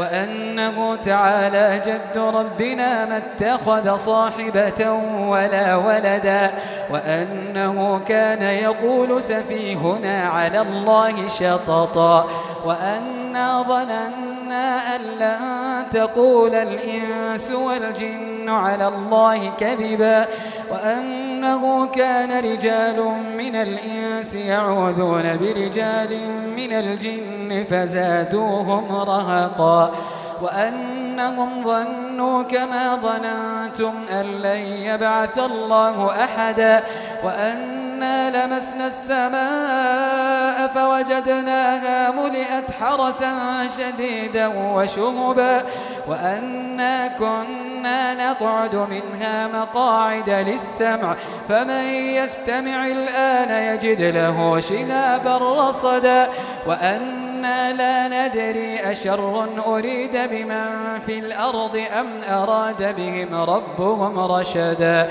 وأنه تعالى جد ربنا ما اتخذ صاحبة ولا ولدا وأنه كان يقول سفيهنا على الله شططا وأنا ظننا أن لن تقول الإنس والجن على الله كذبا وأنه كان رجال من الإنس يعوذون برجال من الجن فزادوهم رهقا وأنهم ظنوا كما ظننتم أن لن يبعث الله أحدا وأنا لمسنا السماء فوجدناها ملئت حرسا شديدا وشهبا وأنا كنا نقعد منها مقاعد للسمع فمن يستمع الآن يجد له شهابا رصدا وأن إنا لا ندري أشر أريد بمن في الأرض أم أراد بهم ربهم رشدا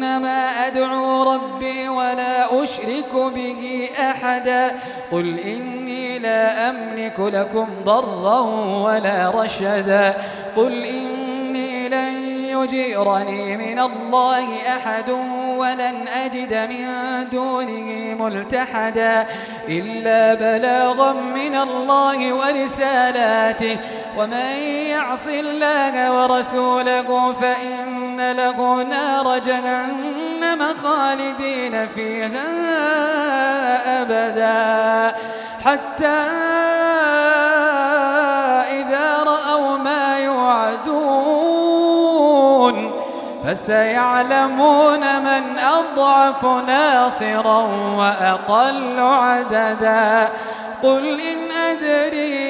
إنما أدعو ربي ولا أشرك به أحدا. قل إني لا أملك لكم ضرا ولا رشدا. قل إني لن يجيرني من الله أحد ولن أجد من دونه ملتحدا. إلا بلاغا من الله ورسالاته. ومن يعص الله ورسوله فإن له نار جهنم خالدين فيها أبدا. حتى فسيعلمون من أضعف ناصرا وأقل عددا. قل إن أدري